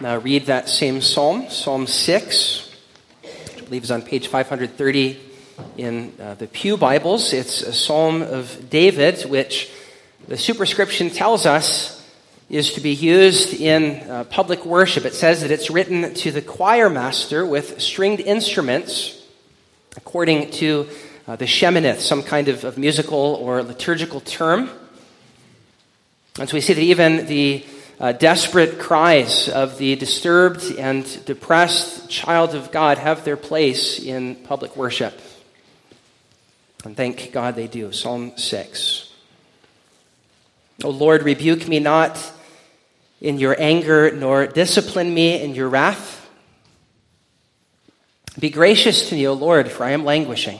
Now read that same psalm, Psalm 6, which I believe is on page 530 in uh, the Pew Bibles. It's a psalm of David, which the superscription tells us is to be used in uh, public worship. It says that it's written to the choir master with stringed instruments, according to uh, the Sheminith, some kind of, of musical or liturgical term. And so we see that even the uh, desperate cries of the disturbed and depressed child of God have their place in public worship. And thank God they do. Psalm 6. O Lord, rebuke me not in your anger, nor discipline me in your wrath. Be gracious to me, O Lord, for I am languishing.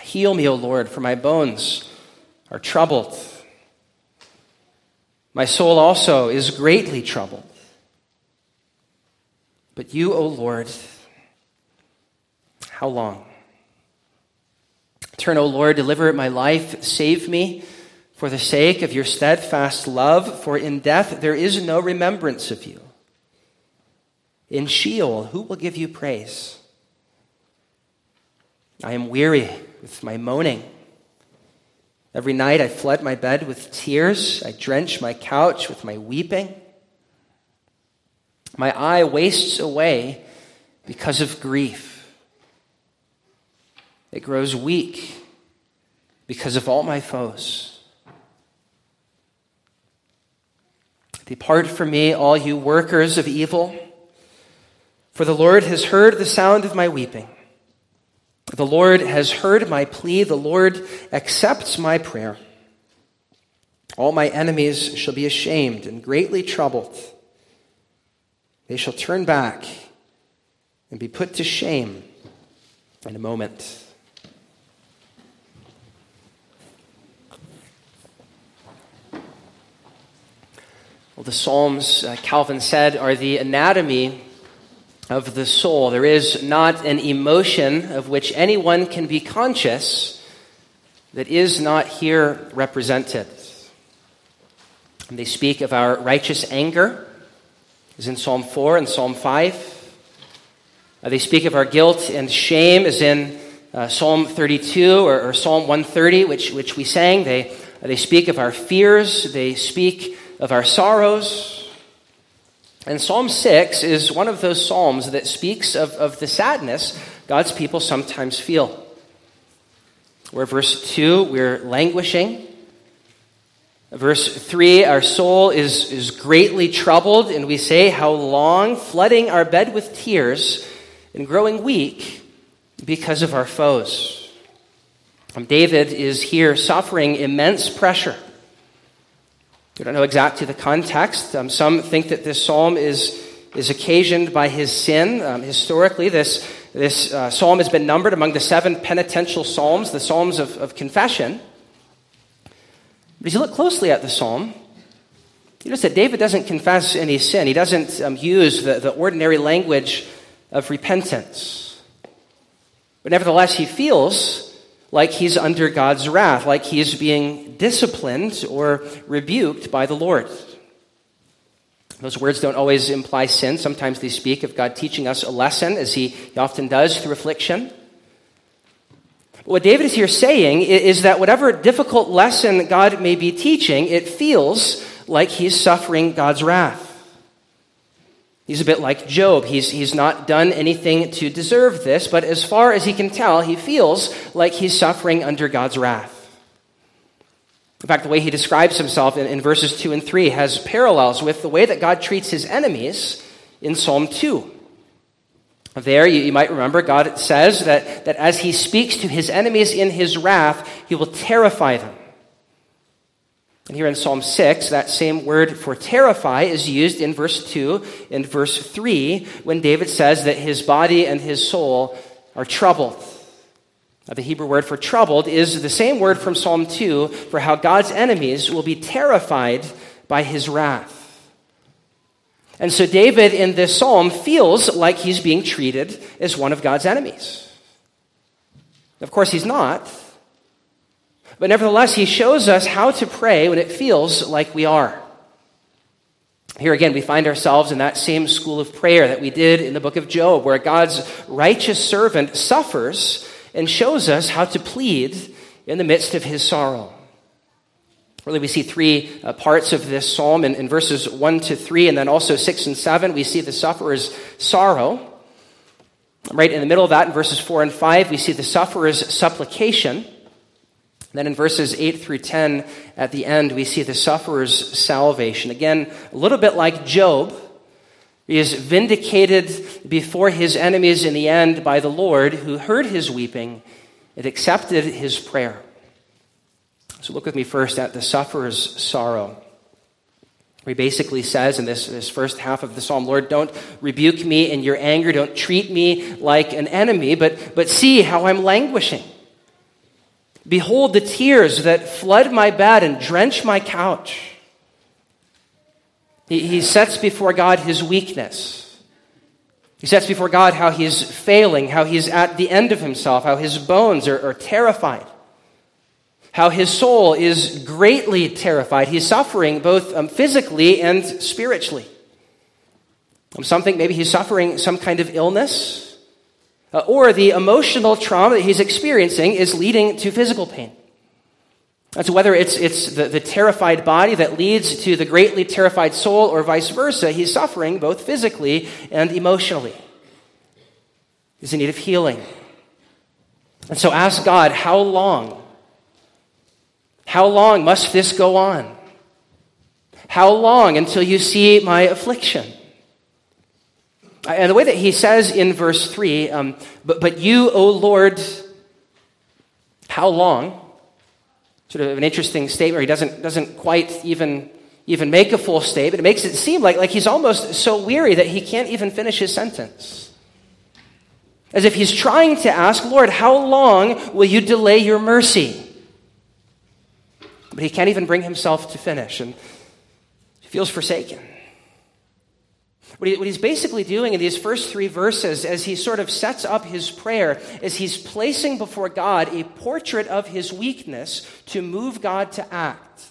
Heal me, O Lord, for my bones are troubled. My soul also is greatly troubled. But you, O Lord, how long? Turn, O Lord, deliver my life, save me for the sake of your steadfast love, for in death there is no remembrance of you. In Sheol, who will give you praise? I am weary with my moaning. Every night I flood my bed with tears. I drench my couch with my weeping. My eye wastes away because of grief. It grows weak because of all my foes. Depart from me, all you workers of evil, for the Lord has heard the sound of my weeping. The Lord has heard my plea. The Lord accepts my prayer. All my enemies shall be ashamed and greatly troubled. They shall turn back and be put to shame in a moment. Well, the Psalms, uh, Calvin said, are the anatomy of the soul. There is not an emotion of which anyone can be conscious that is not here represented. And they speak of our righteous anger, as in Psalm 4 and Psalm 5. Uh, they speak of our guilt and shame, as in uh, Psalm 32 or, or, Psalm 130, which, which we sang. They, uh, they speak of our fears. They speak of our sorrows. And Psalm 6 is one of those psalms that speaks of, of the sadness God's people sometimes feel. Where verse 2, we're languishing. Verse 3, our soul is, is greatly troubled, and we say, How long? Flooding our bed with tears and growing weak because of our foes. David is here suffering immense pressure we don't know exactly the context. Um, some think that this psalm is, is occasioned by his sin. Um, historically, this, this uh, psalm has been numbered among the seven penitential psalms, the psalms of, of confession. But as you look closely at the psalm, you notice that David doesn't confess any sin. He doesn't um, use the, the ordinary language of repentance. But nevertheless, he feels like he's under God's wrath, like he's being disciplined or rebuked by the Lord. Those words don't always imply sin. Sometimes they speak of God teaching us a lesson, as he often does through affliction. What David is here saying is that whatever difficult lesson God may be teaching, it feels like he's suffering God's wrath. He's a bit like Job. He's, he's not done anything to deserve this, but as far as he can tell, he feels like he's suffering under God's wrath. In fact, the way he describes himself in, in verses 2 and 3 has parallels with the way that God treats his enemies in Psalm 2. There, you, you might remember, God says that, that as he speaks to his enemies in his wrath, he will terrify them. And here in Psalm 6, that same word for terrify is used in verse 2 and verse 3 when David says that his body and his soul are troubled. Now, the Hebrew word for troubled is the same word from Psalm 2 for how God's enemies will be terrified by his wrath. And so David in this psalm feels like he's being treated as one of God's enemies. Of course, he's not. But nevertheless, he shows us how to pray when it feels like we are. Here again, we find ourselves in that same school of prayer that we did in the book of Job, where God's righteous servant suffers and shows us how to plead in the midst of his sorrow. Really, we see three uh, parts of this psalm in, in verses 1 to 3, and then also 6 and 7. We see the sufferer's sorrow. Right in the middle of that, in verses 4 and 5, we see the sufferer's supplication. Then in verses 8 through 10, at the end, we see the sufferer's salvation. Again, a little bit like Job, he is vindicated before his enemies in the end by the Lord, who heard his weeping and accepted his prayer. So look with me first at the sufferer's sorrow. He basically says in this, this first half of the psalm, Lord, don't rebuke me in your anger. Don't treat me like an enemy, but, but see how I'm languishing. Behold the tears that flood my bed and drench my couch. He, sets before God his weakness. He sets before God how he's failing, how he's at the end of himself, how his bones are, are terrified how his soul is greatly terrified. He's suffering both um, physically and spiritually. Um, something, maybe he's suffering some kind of illness, uh, or the emotional trauma that he's experiencing is leading to physical pain. And so, whether it's, it's the, the terrified body that leads to the greatly terrified soul, or vice versa, he's suffering both physically and emotionally. He's in need of healing. And so, ask God, how long? How long must this go on? How long until you see my affliction? And the way that he says in verse 3, um, but, but you, O Lord, how long? Sort of an interesting statement. He doesn't, doesn't quite even, even make a full statement. It makes it seem like, like he's almost so weary that he can't even finish his sentence. As if he's trying to ask, Lord, how long will you delay your mercy? But he can't even bring himself to finish, and he feels forsaken. What, he, what, he's basically doing in these first three verses, as he sort of sets up his prayer, is he's placing before God a portrait of his weakness to move God to act.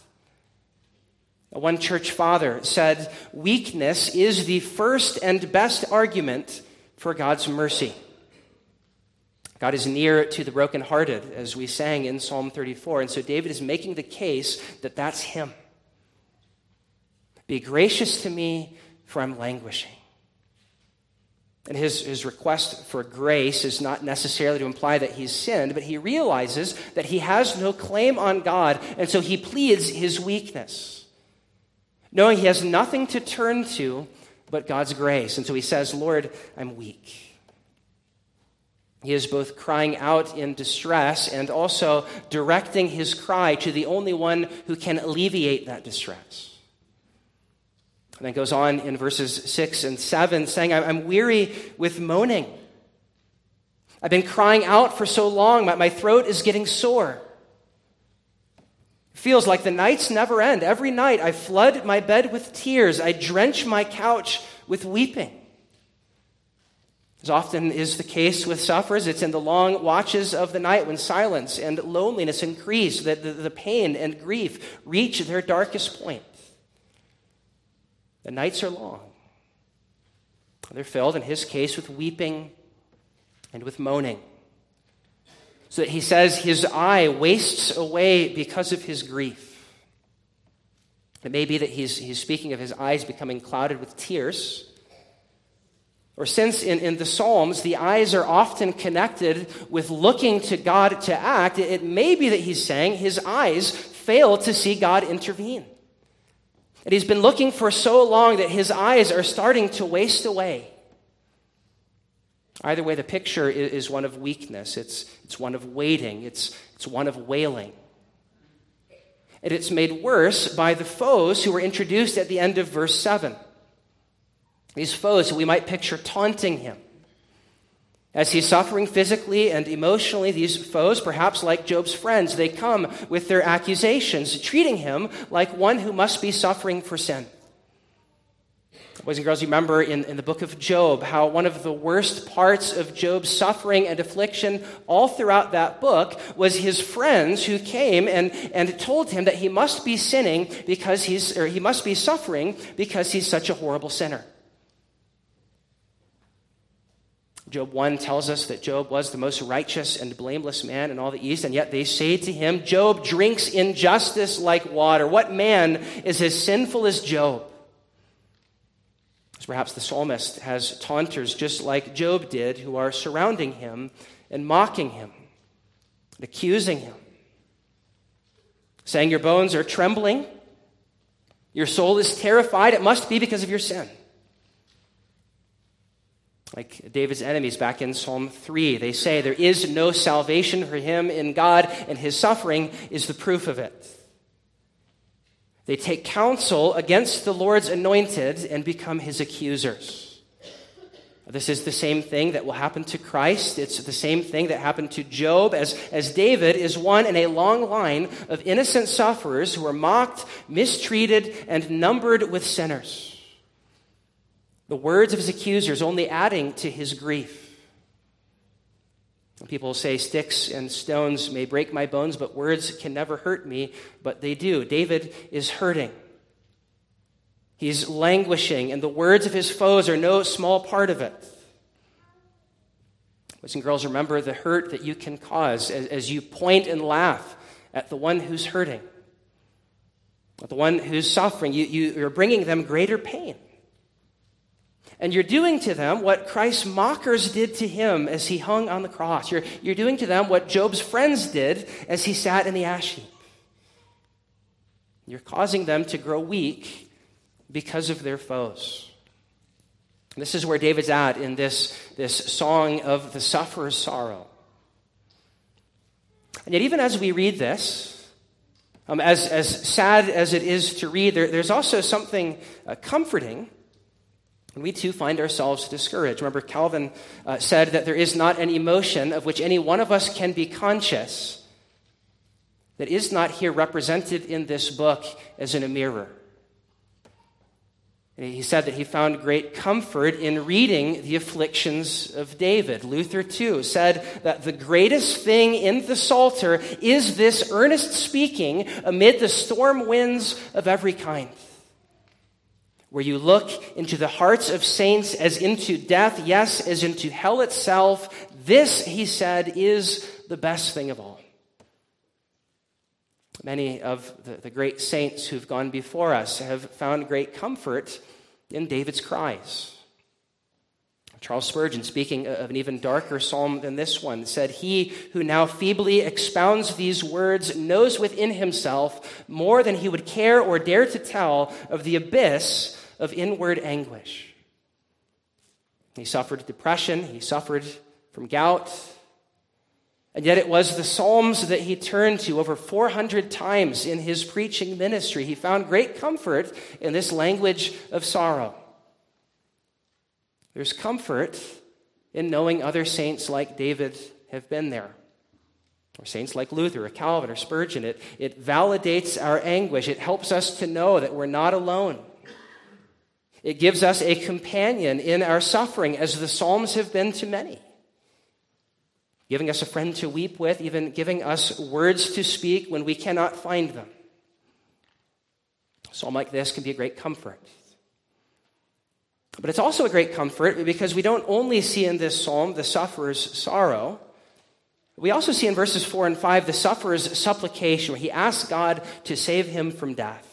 One church father said, Weakness is the first and best argument for God's mercy. God is near to the brokenhearted, as we sang in Psalm 34. And so David is making the case that that's him. Be gracious to me, for I'm languishing. And his, his request for grace is not necessarily to imply that he's sinned, but he realizes that he has no claim on God, and so he pleads his weakness, knowing he has nothing to turn to but God's grace. And so he says, Lord, I'm weak. He is both crying out in distress and also directing his cry to the only one who can alleviate that distress. And then goes on in verses 6 and 7, saying, I'm weary with moaning. I've been crying out for so long, my throat is getting sore. It feels like the nights never end. Every night I flood my bed with tears, I drench my couch with weeping. As often is the case with sufferers, it's in the long watches of the night when silence and loneliness increase, that the, the pain and grief reach their darkest point. The nights are long. They're filled, in his case, with weeping and with moaning. So that he says his eye wastes away because of his grief. It may be that he's, he's speaking of his eyes becoming clouded with tears. Or since in, in the Psalms the eyes are often connected with looking to God to act, it, it may be that he's saying his eyes fail to see God intervene. And he's been looking for so long that his eyes are starting to waste away. Either way, the picture is one of weakness, it's, it's one of waiting, it's, it's one of wailing. And it's made worse by the foes who were introduced at the end of verse 7. These foes we might picture taunting him. As he's suffering physically and emotionally, these foes, perhaps like Job's friends, they come with their accusations, treating him like one who must be suffering for sin. Boys and girls, you remember in, in the book of Job how one of the worst parts of Job's suffering and affliction all throughout that book was his friends who came and, and told him that he must be sinning because he's, or he must be suffering because he's such a horrible sinner. Job 1 tells us that Job was the most righteous and blameless man in all the East, and yet they say to him, Job drinks injustice like water. What man is as sinful as Job? perhaps the psalmist has taunters just like Job did who are surrounding him and mocking him, and accusing him, saying, Your bones are trembling, your soul is terrified. It must be because of your sin. Like David's enemies back in Psalm 3, they say there is no salvation for him in God, and his suffering is the proof of it. They take counsel against the Lord's anointed and become his accusers. This is the same thing that will happen to Christ. It's the same thing that happened to Job, as, as David is one in a long line of innocent sufferers who are mocked, mistreated, and numbered with sinners. The words of his accusers only adding to his grief. People say, Sticks and stones may break my bones, but words can never hurt me, but they do. David is hurting. He's languishing, and the words of his foes are no small part of it. Boys and girls, remember the hurt that you can cause as, as you point and laugh at the one who's hurting, at the one who's suffering. You, you, you're bringing them greater pain. And you're doing to them what Christ's mockers did to him as he hung on the cross. You're, you're doing to them what Job's friends did as he sat in the ash heap. You're causing them to grow weak because of their foes. This is where David's at in this, this song of the sufferer's sorrow. And yet, even as we read this, um, as, as sad as it is to read, there, there's also something uh, comforting and we too find ourselves discouraged. Remember, Calvin uh, said that there is not an emotion of which any one of us can be conscious that is not here represented in this book as in a mirror. And he said that he found great comfort in reading the afflictions of David. Luther, too, said that the greatest thing in the Psalter is this earnest speaking amid the storm winds of every kind where you look into the hearts of saints as into death, yes, as into hell itself. This, he said, is the best thing of all. Many of the, the great saints who've gone before us have found great comfort in David's cries. Charles Spurgeon, speaking of an even darker psalm than this one, said, He who now feebly expounds these words knows within himself more than he would care or dare to tell of the abyss of inward anguish. He suffered depression, he suffered from gout. And yet, it was the Psalms that he turned to over 400 times in his preaching ministry. He found great comfort in this language of sorrow. There's comfort in knowing other saints like David have been there, or saints like Luther, or Calvin, or Spurgeon. It, it validates our anguish, it helps us to know that we're not alone. It gives us a companion in our suffering, as the Psalms have been to many. Giving us a friend to weep with, even giving us words to speak when we cannot find them. A psalm like this can be a great comfort. But it's also a great comfort because we don't only see in this psalm the sufferer's sorrow, we also see in verses 4 and 5 the sufferer's supplication, where he asks God to save him from death.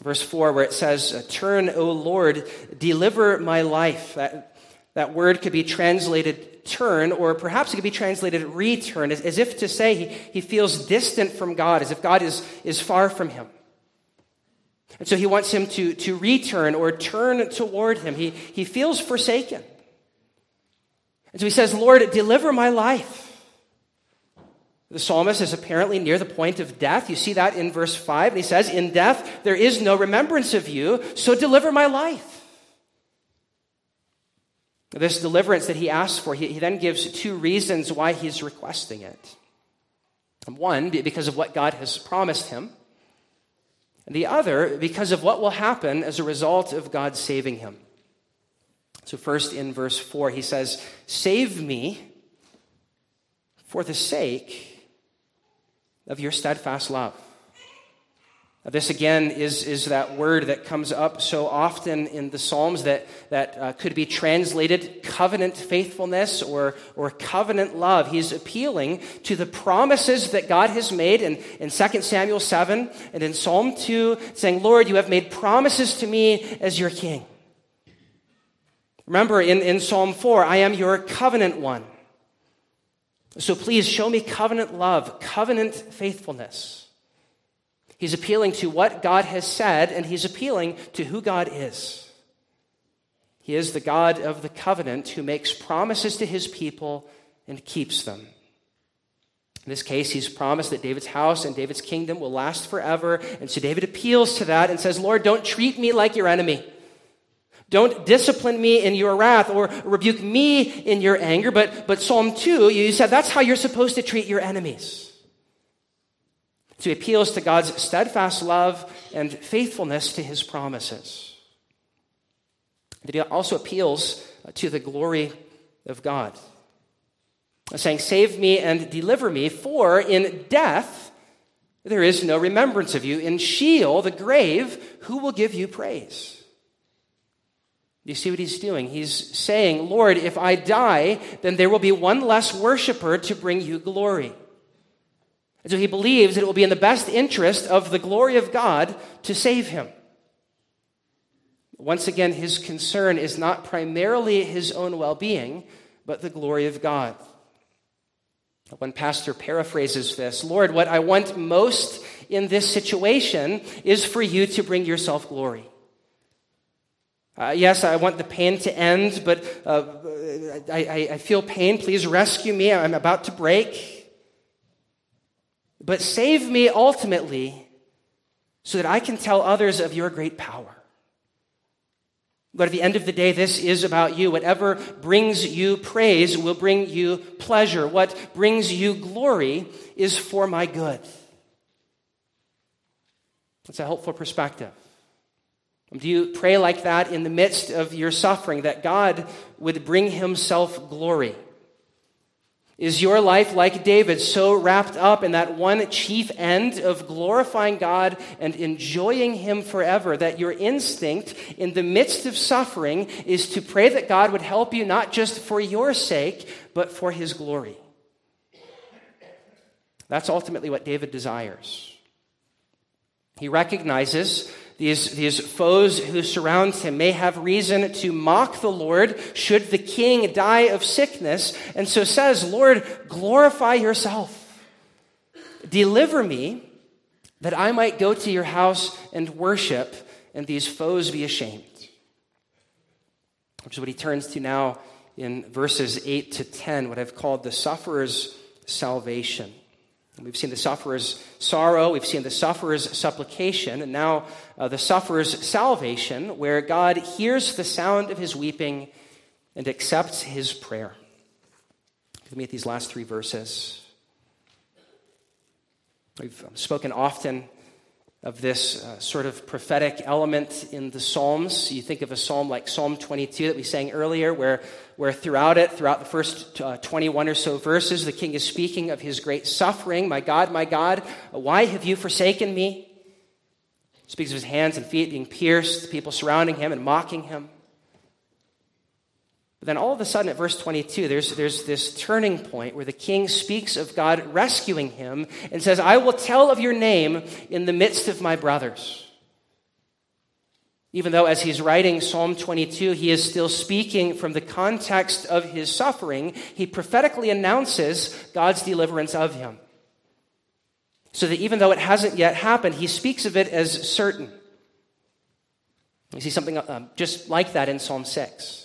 Verse 4, where it says, uh, Turn, O Lord, deliver my life. That, that word could be translated turn, or perhaps it could be translated return, as, as if to say he, he feels distant from God, as if God is, is far from him. And so he wants him to, to return or turn toward him. He, he feels forsaken. And so he says, Lord, deliver my life. The psalmist is apparently near the point of death. You see that in verse 5. And he says, In death, there is no remembrance of you, so deliver my life. This deliverance that he asks for, he, he then gives two reasons why he's requesting it. One, because of what God has promised him. and the other because of what will happen as a result of God saving him. So, first in verse 4, he says, Save me for the sake of your steadfast love. This again is, is that word that comes up so often in the Psalms that, that uh, could be translated covenant faithfulness or, or covenant love. He's appealing to the promises that God has made in, in 2 Samuel 7 and in Psalm 2, saying, Lord, you have made promises to me as your king. Remember in, in Psalm 4, I am your covenant one. So please show me covenant love, covenant faithfulness. He's appealing to what God has said, and he's appealing to who God is. He is the God of the covenant who makes promises to his people and keeps them. In this case, he's promised that David's house and David's kingdom will last forever. And so David appeals to that and says, Lord, don't treat me like your enemy. Don't discipline me in your wrath or rebuke me in your anger. But, but Psalm 2, you said that's how you're supposed to treat your enemies. So he appeals to God's steadfast love and faithfulness to his promises. But he also appeals to the glory of God, saying, Save me and deliver me, for in death there is no remembrance of you. In Sheol, the grave, who will give you praise? You see what he's doing? He's saying, Lord, if I die, then there will be one less worshiper to bring you glory. And so he believes that it will be in the best interest of the glory of God to save him. Once again, his concern is not primarily his own well being, but the glory of God. One pastor paraphrases this Lord, what I want most in this situation is for you to bring yourself glory. Uh, yes, I want the pain to end, but uh, I, I feel pain. Please rescue me. I'm about to break. But save me ultimately so that I can tell others of your great power. But at the end of the day, this is about you. Whatever brings you praise will bring you pleasure. What brings you glory is for my good. That's a helpful perspective. Do you pray like that in the midst of your suffering, that God would bring himself glory? Is your life like David, so wrapped up in that one chief end of glorifying God and enjoying Him forever that your instinct in the midst of suffering is to pray that God would help you not just for your sake, but for His glory? That's ultimately what David desires. He recognizes these, these foes who surround him may have reason to mock the Lord should the king die of sickness, and so says, Lord, glorify yourself. Deliver me that I might go to your house and worship, and these foes be ashamed. Which is what he turns to now in verses 8 to 10, what I've called the sufferer's salvation. We've seen the sufferer's sorrow, we've seen the sufferer's supplication, and now uh, the sufferer's salvation, where God hears the sound of his weeping and accepts his prayer. Look me at these last three verses. We've spoken often of this uh, sort of prophetic element in the Psalms. You think of a psalm like Psalm 22 that we sang earlier, where, where throughout it, throughout the first uh, 21 or so verses, the king is speaking of his great suffering. My God, my God, why have you forsaken me? Speaks of his hands and feet being pierced, the people surrounding him and mocking him. But then all of a sudden at verse 22, there's, there's this turning point where the king speaks of God rescuing him and says, I will tell of your name in the midst of my brothers. Even though, as he's writing Psalm 22, he is still speaking from the context of his suffering, he prophetically announces God's deliverance of him. So that even though it hasn't yet happened, he speaks of it as certain. You see something uh, just like that in Psalm 6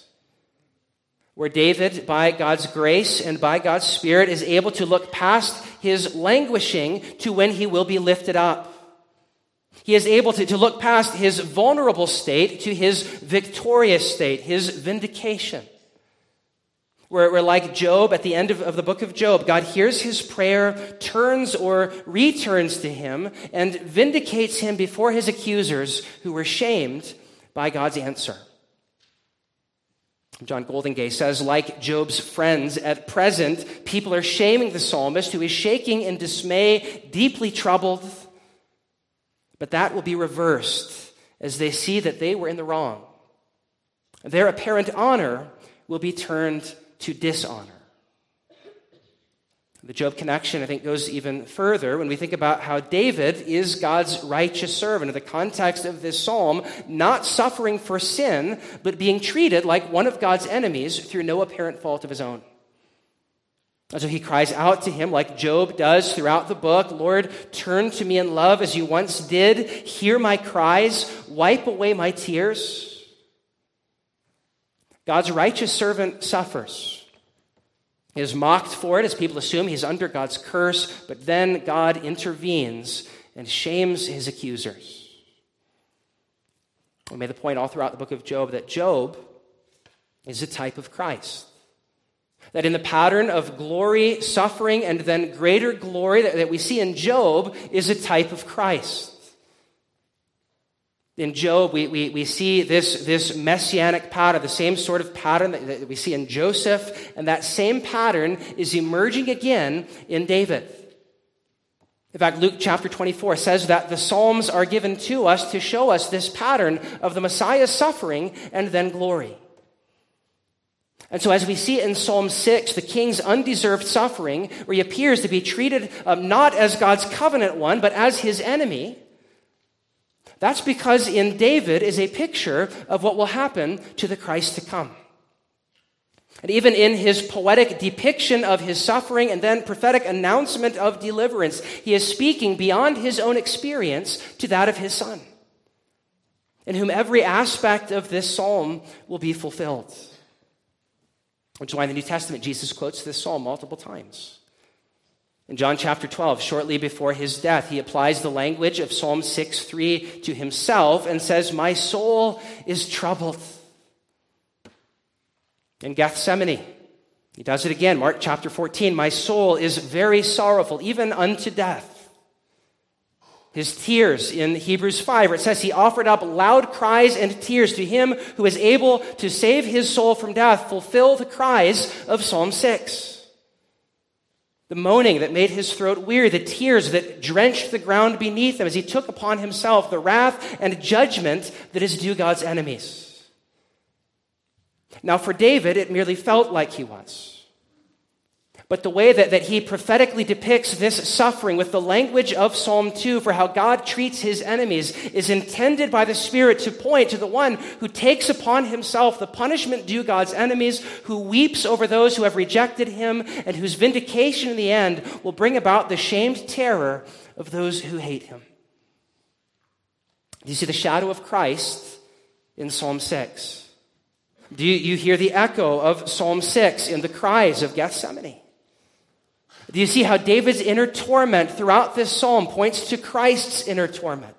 where David, by God's grace and by God's Spirit, is able to look past his languishing to when he will be lifted up. He is able to, to look past his vulnerable state to his victorious state, his vindication. Where, where, like Job, at the end of, of the book of Job, God hears his prayer, turns or returns to him, and vindicates him before his accusers who were shamed by God's answer. John Goldingay says, like Job's friends, at present, people are shaming the psalmist who is shaking in dismay, deeply troubled. But that will be reversed as they see that they were in the wrong. Their apparent honor will be turned to dishonor. The Job connection, I think, goes even further when we think about how David is God's righteous servant in the context of this psalm, not suffering for sin, but being treated like one of God's enemies through no apparent fault of his own. And so he cries out to him, like Job does throughout the book Lord, turn to me in love as you once did. Hear my cries, wipe away my tears. God's righteous servant suffers. He is mocked for it as people assume he's under God's curse, but then God intervenes and shames his accusers. We made the point all throughout the book of Job that Job is a type of Christ. That in the pattern of glory, suffering, and then greater glory that, that we see in Job is a type of Christ. In Job, we, we, we see this, this messianic pattern, the same sort of pattern that, that we see in Joseph, and that same pattern is emerging again in David. In fact, Luke chapter 24 says that the Psalms are given to us to show us this pattern of the Messiah's suffering and then glory. And so, as we see in Psalm 6, the king's undeserved suffering, where he appears to be treated um, not as God's covenant one, but as his enemy, that's because in David is a picture of what will happen to the Christ to come. And even in his poetic depiction of his suffering and then prophetic announcement of deliverance, he is speaking beyond his own experience to that of his son, in whom every aspect of this psalm will be fulfilled. Which is why in the New Testament, Jesus quotes this psalm multiple times. In John chapter 12, shortly before his death, he applies the language of Psalm 6 3 to himself and says, My soul is troubled. In Gethsemane, he does it again. Mark chapter 14, My soul is very sorrowful, even unto death. His tears in Hebrews 5, where it says he offered up loud cries and tears to him who is able to save his soul from death, fulfill the cries of Psalm 6. The moaning that made his throat weary, the tears that drenched the ground beneath him as he took upon himself the wrath and judgment that is due God's enemies. Now, for David, it merely felt like he was. But the way that, that he prophetically depicts this suffering with the language of Psalm 2 for how God treats his enemies is intended by the Spirit to point to the one who takes upon himself the punishment due God's enemies, who weeps over those who have rejected him, and whose vindication in the end will bring about the shamed terror of those who hate him. Do you see the shadow of Christ in Psalm 6? Do you, you hear the echo of Psalm 6 in the cries of Gethsemane? Do you see how David's inner torment throughout this psalm points to Christ's inner torment?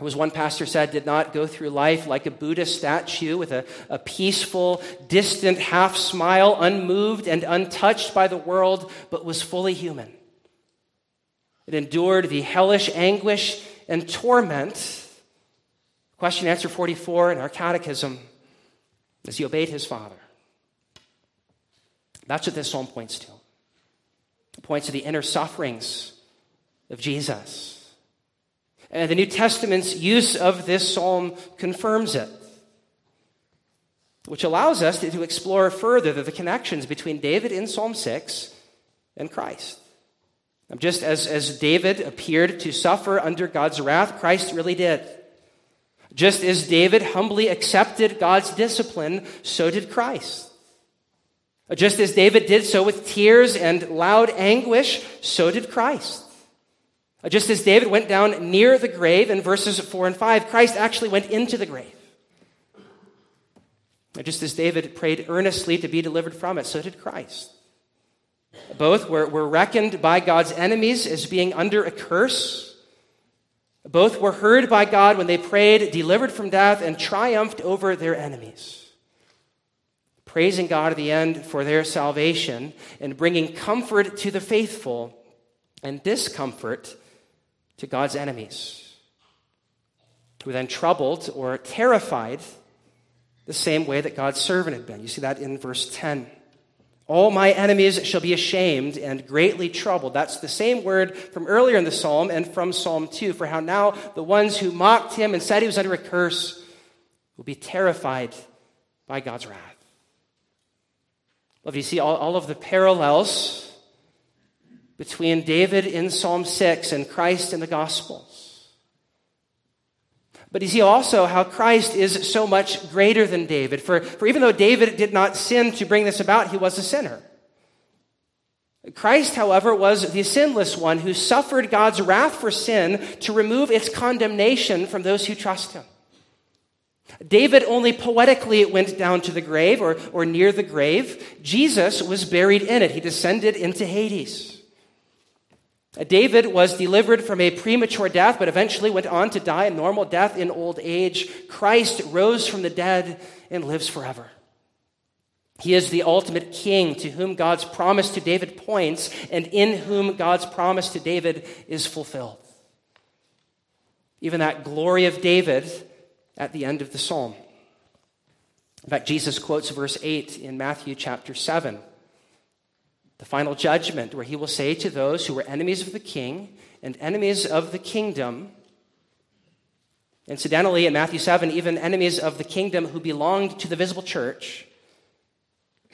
It was one pastor said, did not go through life like a Buddhist statue with a, a peaceful, distant half smile, unmoved and untouched by the world, but was fully human. It endured the hellish anguish and torment. Question answer 44 in our catechism as he obeyed his father. That's what this psalm points to. It points to the inner sufferings of Jesus. And the New Testament's use of this psalm confirms it, which allows us to, explore further the, the connections between David in Psalm 6 and Christ. Just as, as David appeared to suffer under God's wrath, Christ really did. Just as David humbly accepted God's discipline, so did Christ. Just as David did so with tears and loud anguish, so did Christ. Just as David went down near the grave in verses 4 and 5, Christ actually went into the grave. Just as David prayed earnestly to be delivered from it, so did Christ. Both were, were reckoned by God's enemies as being under a curse. Both were heard by God when they prayed, delivered from death, and triumphed over their enemies praising God at the end for their salvation, and bringing comfort to the faithful and discomfort to God's enemies, who then troubled or terrified the same way that God's servant had been. You see that in verse 10. All my enemies shall be ashamed and greatly troubled. That's the same word from earlier in the psalm and from Psalm 2. For how now the ones who mocked him and said he was under a curse will be terrified by God's wrath. Well, you see all, all of the parallels between David in Psalm 6 and Christ in the Gospels. But you see also how Christ is so much greater than David. For, for even though David did not sin to bring this about, he was a sinner. Christ, however, was the sinless one who suffered God's wrath for sin to remove its condemnation from those who trust him. David only poetically went down to the grave or, or near the grave. Jesus was buried in it. He descended into Hades. Uh, David was delivered from a premature death, but eventually went on to die a normal death in old age. Christ rose from the dead and lives forever. He is the ultimate king to whom God's promise to David points and in whom God's promise to David is fulfilled. Even that glory of David at the end of the psalm. In fact, Jesus quotes verse 8 in Matthew chapter 7 the final judgment, where he will say to those who were enemies of the king and enemies of the kingdom, incidentally, in Matthew 7, even enemies of the kingdom who belonged to the visible church,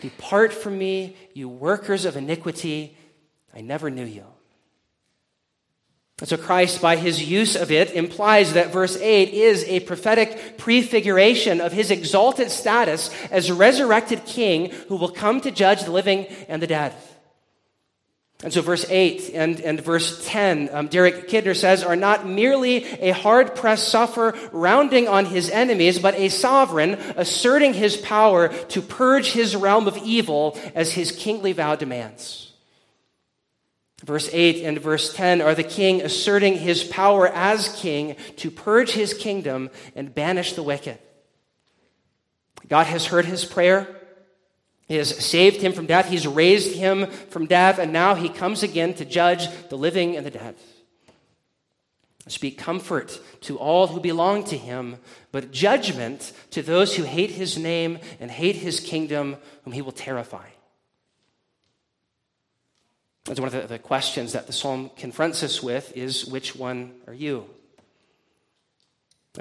Depart from me, you workers of iniquity, I never knew you. And so Christ, by his use of it, implies that verse 8 is a prophetic prefiguration of his exalted status as resurrected king who will come to judge the living and the dead. And so, verse 8 and, and verse 10, um, Derek Kidner says, are not merely a hard pressed sufferer rounding on his enemies, but a sovereign asserting his power to purge his realm of evil as his kingly vow demands. Verse 8 and verse 10 are the king asserting his power as king to purge his kingdom and banish the wicked. God has heard his prayer. He has saved him from death. He's raised him from death, and now he comes again to judge the living and the dead. Speak comfort to all who belong to him, but judgment to those who hate his name and hate his kingdom, whom he will terrify. That's one of the, questions that the psalm confronts us with is which one are you?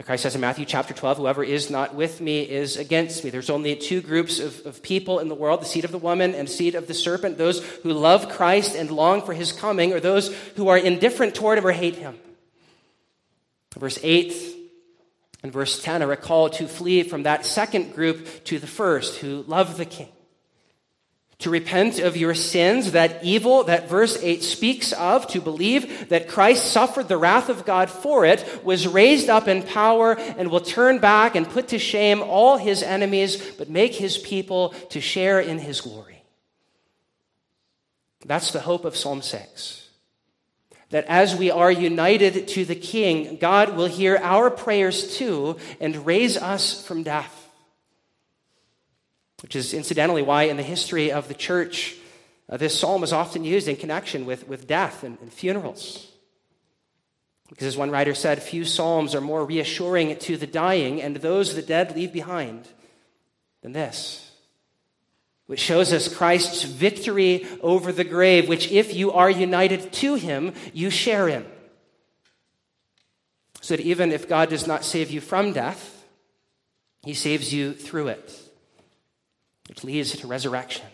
Christ says in Matthew chapter 12, whoever is not with me is against me. There's only two groups of, of people in the world the seed of the woman and seed of the serpent. Those who love Christ and long for his coming, or those who are indifferent toward him or hate him. Verse 8 and verse 10 are a to flee from that second group to the first, who love the king to repent of your sins, that evil that verse 8 speaks of, to believe that Christ suffered the wrath of God for it, was raised up in power, and will turn back and put to shame all his enemies, but make his people to share in his glory. That's the hope of Psalm 6. That as we are united to the King, God will hear our prayers too and raise us from death which is incidentally why in the history of the church, uh, this psalm is often used in connection with, with death and, and funerals. Because as one writer said, few psalms are more reassuring to the dying and those the dead leave behind than this, which shows us Christ's victory over the grave, which if you are united to him, you share in. So that even if God does not save you from death, he saves you through it which leads to resurrection.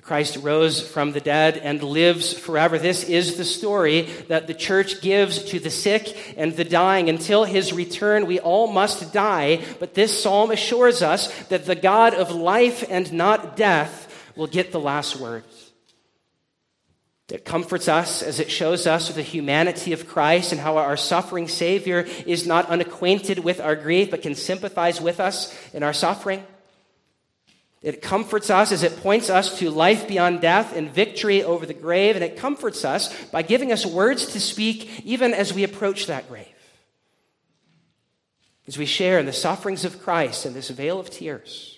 Christ rose from the dead and lives forever. This is the story that the church gives to the sick and the dying. Until his return, we all must die. But this psalm assures us that the God of life and not death will get the last word. It comforts us as it shows us the humanity of Christ and how our suffering Savior is not unacquainted with our grief, but can sympathize with us in our suffering. It comforts us as it points us to life beyond death and victory over the grave, and it comforts us by giving us words to speak even as we approach that grave. As we share in the sufferings of Christ in this vale of tears,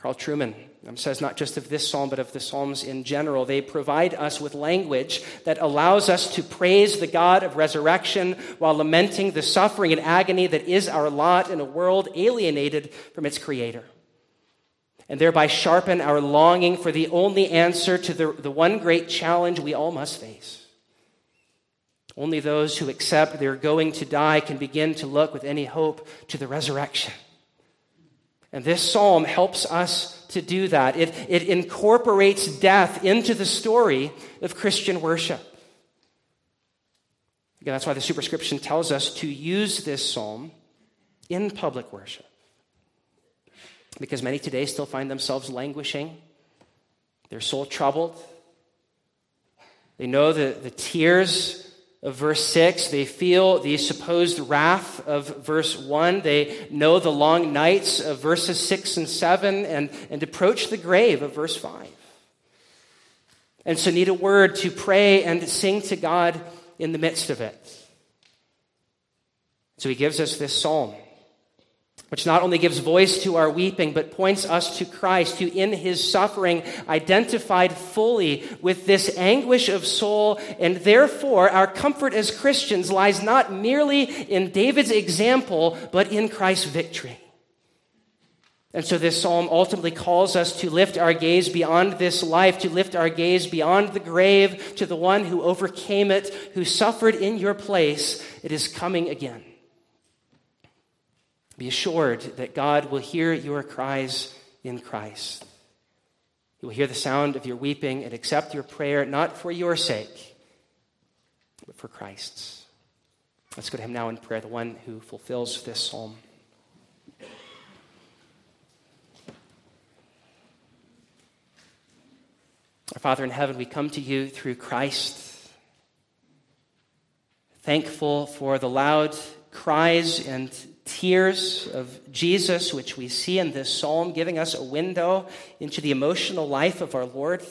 Carl Trueman um, says not just of this psalm, but of the psalms in general. They provide us with language that allows us to praise the God of resurrection while lamenting the suffering and agony that is our lot in a world alienated from its creator. And thereby sharpen our longing for the only answer to the, the one great challenge we all must face. Only those who accept they're going to die can begin to look with any hope to the resurrection. And this psalm helps us to do that. It, it incorporates death into the story of Christian worship. Again, that's why the superscription tells us to use this psalm in public worship. Because many today still find themselves languishing, their soul troubled. They know the, the tears of verse 6. They feel the supposed wrath of verse 1. They know the long nights of verses 6 and 7 and, and approach the grave of verse 5. And so need a word to pray and sing to God in the midst of it. So he gives us this psalm which not only gives voice to our weeping, but points us to Christ, who in his suffering identified fully with this anguish of soul, and therefore our comfort as Christians lies not merely in David's example, but in Christ's victory. And so this psalm ultimately calls us to lift our gaze beyond this life, to lift our gaze beyond the grave to the one who overcame it, who suffered in your place. It is coming again. Be assured that God will hear your cries in Christ. He will hear the sound of your weeping and accept your prayer, not for your sake, but for Christ's. Let's go to him now in prayer, the one who fulfills this psalm. Our Father in heaven, we come to you through Christ, thankful for the loud cries and tears of Jesus, which we see in this psalm, giving us a window into the emotional life of our Lord.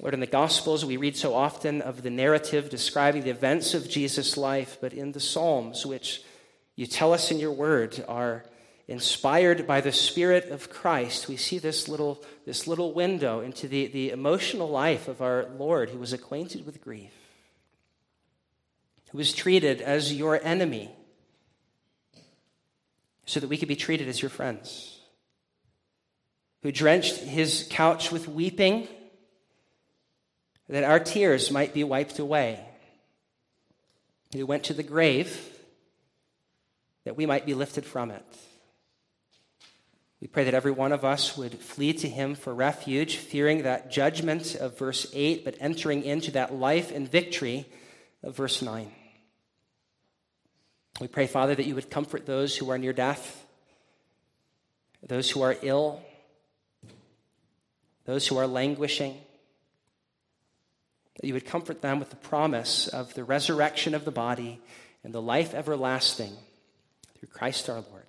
Lord, in the Gospels, we read so often of the narrative describing the events of Jesus' life, but in the Psalms, which you tell us in your word are inspired by the Spirit of Christ, we see this little, this little window into the, the emotional life of our Lord who was acquainted with grief who was treated as your enemy so that we could be treated as your friends, who drenched his couch with weeping that our tears might be wiped away, who went to the grave that we might be lifted from it. We pray that every one of us would flee to him for refuge, fearing that judgment of verse 8, but entering into that life and victory of verse 9. We pray, Father, that you would comfort those who are near death, those who are ill, those who are languishing, that you would comfort them with the promise of the resurrection of the body and the life everlasting through Christ our Lord.